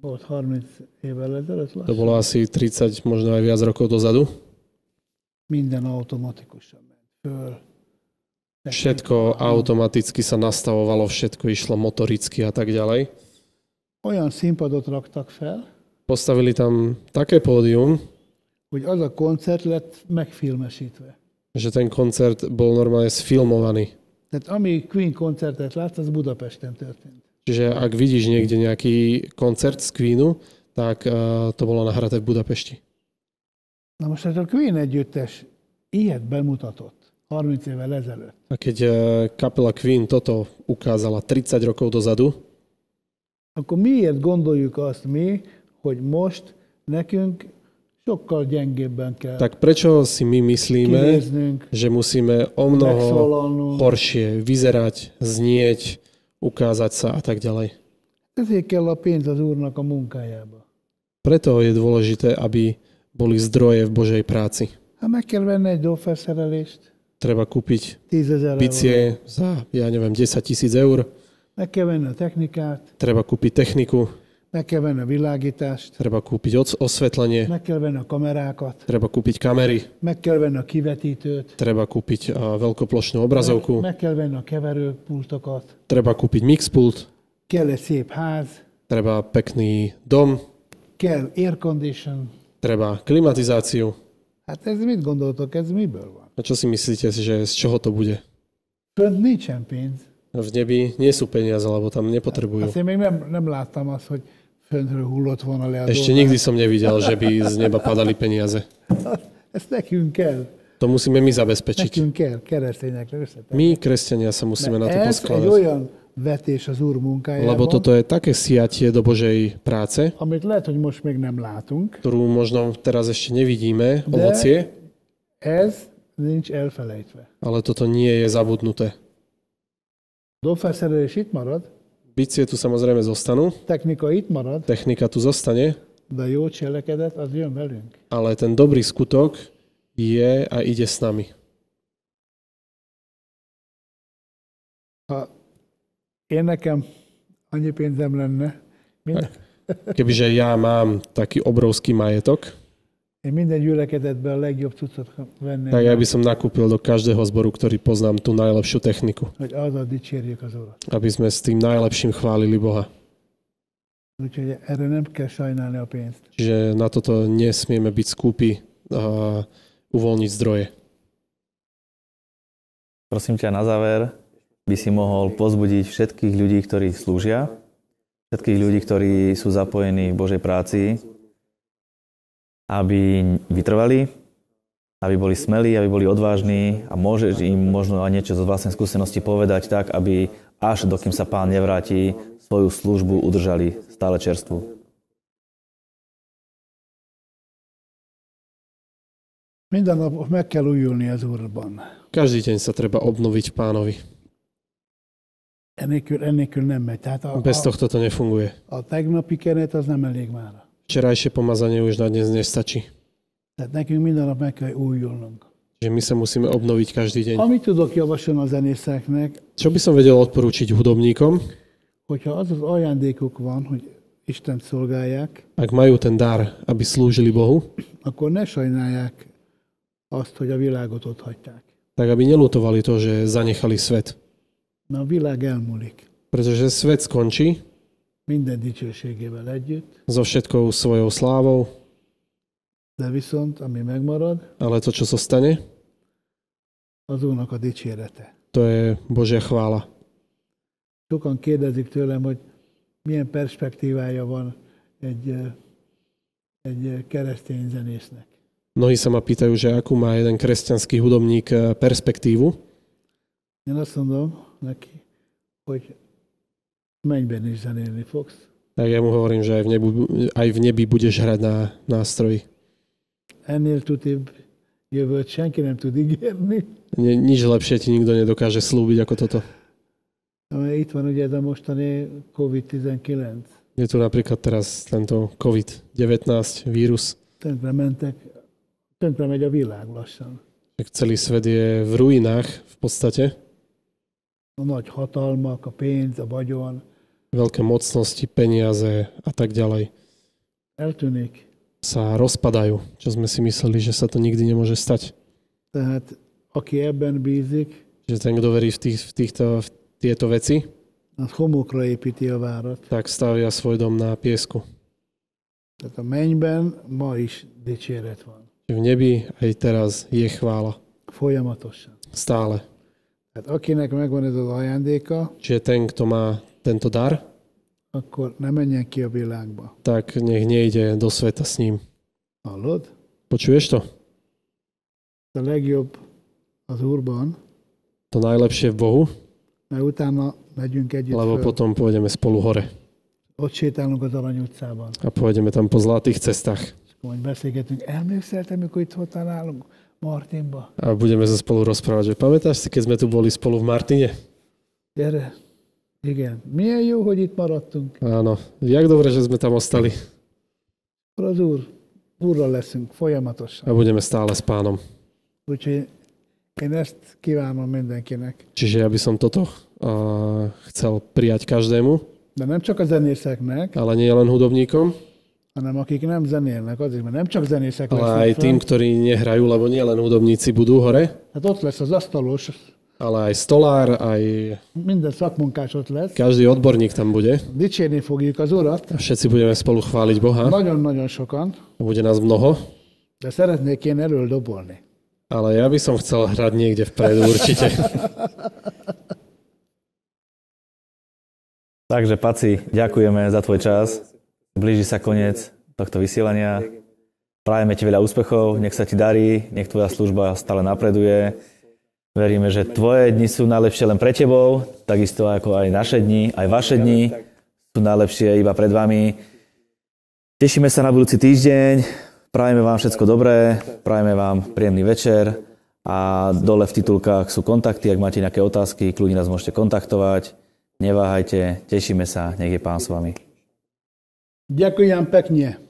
volt 30 évvel ezelőtt, To bolo asi 30, možno aj viac rokov dozadu. Všetko automaticky sa nastavovalo, všetko išlo motoricky a tak ďalej. Olyan színpadot raktak fel, Postavili tam také pódium, hogy az a koncert lett megfilmesítve. že ten koncert bol normálne sfilmovaný. Tehát ami Queen koncertet látsz, az Budapesten történt. Čiže ak vidíš niekde nejaký koncert z Queenu, tak uh, to bolo nahraté v Budapešti. Na most, hát a Queen együttes ilyet bemutatott 30 évvel ezelőtt, A keď uh, kapela Queen toto ukázala 30 rokov dozadu, akkor miért gondoljuk azt mi, hogy most nekünk sokkal gyengébben kell tak prečo si my myslíme, kinéznünk, že musíme o mnoho horšie vyzerať, znieť, ukázať sa a tak ďalej. Ezért kell a pénz az Úrnak a munkájába. Preto je dôležité, aby boli zdroje v Božej práci. Hát meg kell venni egy dóferszerelést, Treba kúpiť 10 ezer euró. bicie za, ja neviem, 10 tisíc eur, Meg kell venni a technikát, treba kúpiť techniku, meg kell venni a világítást, treba kúpiť os- osvetlenie, meg kell venni a kamerákat, treba kúpiť kamery, meg kell venni a kivetítőt, treba kúpiť a, veľkoplošnú obrazovku, meg kell venni a keverőpultokat, treba kúpiť mixpult, kell egy szép ház, treba pekný dom, kell air condition. treba klimatizáciu. Hát ez mit gondoltok, ez miből van? A čo si myslíte, že z čoho to bude? Fönt nincsen pénz. V nebi nie sú peniaze, lebo tam nepotrebujú. Azt én még nem, nem láttam azt, hogy föntről hullott volna le a Ešte nikdy som nevidel, že by z neba padali peniaze. Ezt nekünk kell. To musíme my zabezpečiť. Nekünk kell. My, kresťania, sa musíme na to poskladať. olyan vetés az Úr munkájában, Lebo toto je také siatie do Božej práce, amit lehet, hogy most még nem látunk, ktorú možno teraz ešte nevidíme, de ovocie, ez nincs elfelejtve. ale toto nie je zabudnuté. Dobfelszerelés itt marad, Bicie tu samozrejme zostanú, technika itt marad, technika tu zostane, de a jó cselekedet az jön velünk. ale ten dobrý skutok je a ide s nami. Ha én nekem annyi pénzem lenne, minden, Kebyže ja mám taký obrovský majetok, én minden gyülekezetben a legjobb cuccot venném, tak ja by som nakúpil do každého zboru, ktorý poznám tú najlepšiu techniku, hogy azzal dicsérjük az Urat. aby sme s tým najlepším chválili Boha. Úgyhogy erre nem kell sajnálni a pénzt. Čiže na toto nesmieme byť skúpi a uvoľniť zdroje. Prosím ťa na záver, by si mohol pozbudiť všetkých ľudí, ktorí slúžia, všetkých ľudí, ktorí sú zapojení v Božej práci, aby vytrvali, aby boli smelí, aby boli odvážni a môžeš im možno aj niečo zo vlastnej skúsenosti povedať tak, aby až dokým sa pán nevráti, svoju službu udržali stále čerstvu. Minden nap meg kell újulni az Úrban. Každý deň sa treba obnoviť pánovi. Ennélkül, ennélkül nem megy. Tehát a, Bez tohto to nefunguje. a tegnapi keret az nem elég már. Včerajšie pomazanie už na dnes nestačí. Tehát nekünk minden nap meg kell újulnunk. Že my sa musíme obnoviť každý deň. Amit tudok javasolni a zenészeknek, Čo by som vedel odporúčiť hudobníkom, hogyha az az ajándékuk van, hogy Istent szolgálják, ak majú ten dar, aby slúžili Bohu, akkor ne sajnálják azt, hogy a világot ott hagyták. tak aby nelutovali to, že zanechali svet. Mert a világ elmúlik. Pretože svet skončí Minden dicsőségével együtt, so všetkou svojou slávou, de viszont ami megmarad, ale to, čo zostane, az Úrnak a dicsérete. to je Božia chvála. Sokan kérdezik tőlem, hogy milyen perspektívája van egy, eh, egy eh, keresztény zenésznek. Mnohí sa ma pýtajú, že akú má jeden kresťanský hudobník eh, perspektívu. Én azt mondom neki, hogy mennyben is zenélni fogsz. Tak ja mu hovorím, že aj v, nebu, aj v nebi budeš hrať na nástroji. Ennél tutibb jövőt senki nem tud ígérni. Nie, nič lepšie ti nikto nedokáže slúbiť ako toto. Amely Itt van ugye ez a mostani COVID-19. Je tu napríklad teraz tento COVID-19 vírus. Tönkre mentek, tönkre megy a világ lassan. Tak celý svet je v ruinách v podstate. A nagy hatalmak, a pénz, a vagyon, veľké mocnosti, peniaze a tak ďalej eltűnik. sa rozpadajú, čo sme si mysleli, že sa to nikdy nemôže stať. Tehát aki ebben bízik, Že ten, kto verí v, tých, v, týchto, v tieto veci, az homokra építi a várat. tak stavia svoj dom na piesku. Tehát a mennyben ma is dicséret van. V nebi aj teraz je chvála. Folyamatosan. Stále. Tehát akinek megvan ez az ajándéka, Čiže ten, kto má tento dar, akkor ne menjen ki a világba. tak nech nejde do sveta s ním. Hallod? Počuješ to? A legjobb az Úrban, To najlepšie v Bohu, mert utána megyünk együtt lebo föl. potom pôjdeme spolu hore Ott sétálunk az Arany utcában. a pôjdeme tam po zlatých cestách És akkor majd beszélgetünk. Emlékszel, te, mikor itt voltál nálunk Martinba? a budeme sa spolu rozprávať, že pamätáš si, keď sme tu boli spolu v Martine? Gyere. Igen. Milyen jó, hogy itt maradtunk. Áno, jak dobre, že sme tam ostali az Úr, Úrral leszünk folyamatosan. a budeme stále s pánom. Úgyhogy én ezt kívánom mindenkinek. Čiže ja by som toto uh, chcel prijať každému, De nem csak a zenészeknek, ale nie len hudobníkom, hanem akik nem zenélnek, azért, mert nem csak zenészek ale aj tým, ktorí nehrajú, lebo nie len hudobníci budú hore, Hát ott lesz az asztalos, ale aj stolár, aj minden szakmunkás ott lesz. každý odborník tam bude. Dicsérni fogjuk az Urat, A všetci budeme spolu chváliť Boha. nagyon-nagyon sokan, Bude nás mnoho, de szeretnék én elől dobolni. ale ja by som chcel hrať niekde vpredu určite. Takže Paci, ďakujeme za tvoj čas. Blíži sa koniec tohto vysielania. Prajeme ti veľa úspechov, nech sa ti darí, nech tvoja služba stále napreduje. Veríme, že tvoje dni sú najlepšie len pre tebou, takisto ako aj naše dni, aj vaše dni sú najlepšie iba pred vami. Tešíme sa na budúci týždeň, prajeme vám všetko dobré, prajeme vám príjemný večer a dole v titulkách sú kontakty, ak máte nejaké otázky, kľudne nás môžete kontaktovať. Neváhajte, tešíme sa, nech je pán s vami. Ďakujem pekne.